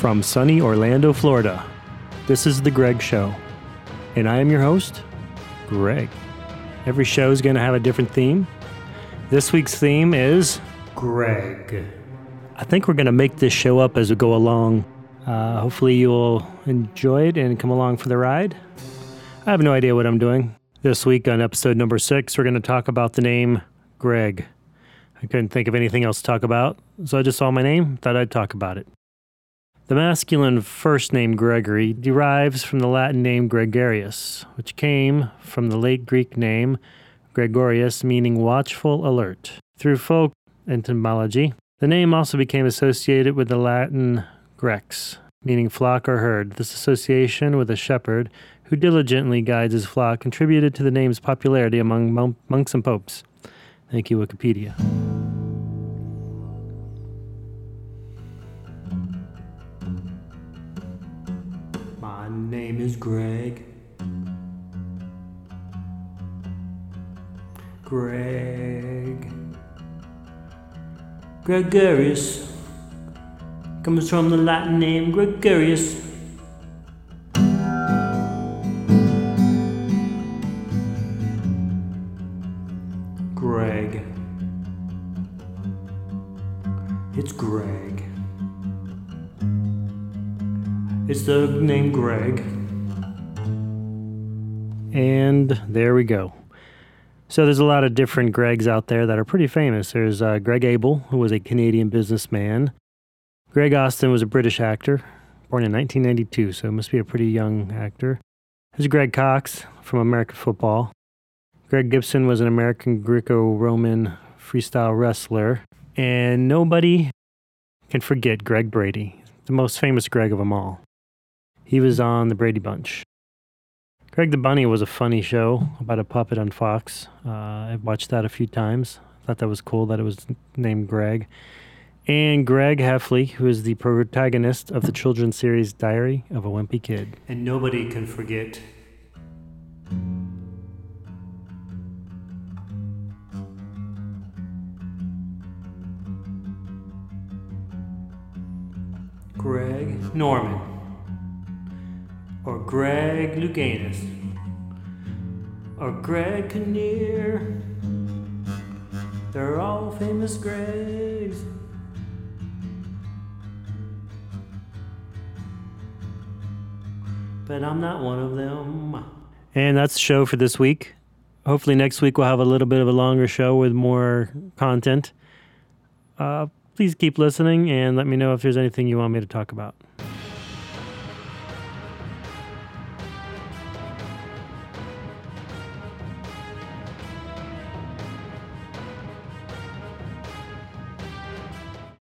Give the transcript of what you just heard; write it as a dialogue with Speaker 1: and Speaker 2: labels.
Speaker 1: from sunny Orlando, Florida. This is The Greg Show, and I am your host, Greg. Every show is going to have a different theme. This week's theme is Greg. I think we're going to make this show up as we go along. Uh, hopefully, you'll enjoy it and come along for the ride. I have no idea what I'm doing. This week on episode number six, we're going to talk about the name Greg. I couldn't think of anything else to talk about, so I just saw my name, thought I'd talk about it. The masculine first name Gregory derives from the Latin name Gregarius, which came from the late Greek name Gregorius, meaning watchful, alert. Through folk etymology, the name also became associated with the Latin grex, meaning flock or herd. This association with a shepherd who diligently guides his flock contributed to the name's popularity among mon- monks and popes. Thank you, Wikipedia. My name is Greg. Greg. Gregarious comes from the Latin name Gregarious. Greg. It's Greg. It's the name Greg. And there we go. So there's a lot of different Gregs out there that are pretty famous. There's uh, Greg Abel, who was a Canadian businessman. Greg Austin was a British actor, born in 1992, so must be a pretty young actor. There's Greg Cox from American football. Greg Gibson was an American Greco Roman freestyle wrestler. And nobody can forget Greg Brady, the most famous Greg of them all. He was on the Brady Bunch. Greg the Bunny was a funny show about a puppet on Fox. Uh, I've watched that a few times. Thought that was cool that it was named Greg. And Greg Heffley, who is the protagonist of the children's series Diary of a Wimpy Kid. And nobody can forget Greg Norman or Greg Louganis or Greg Kinnear. They're all famous Gregs. But I'm not one of them. And that's the show for this week. Hopefully, next week we'll have a little bit of a longer show with more content. Uh, please keep listening and let me know if there's anything you want me to talk about.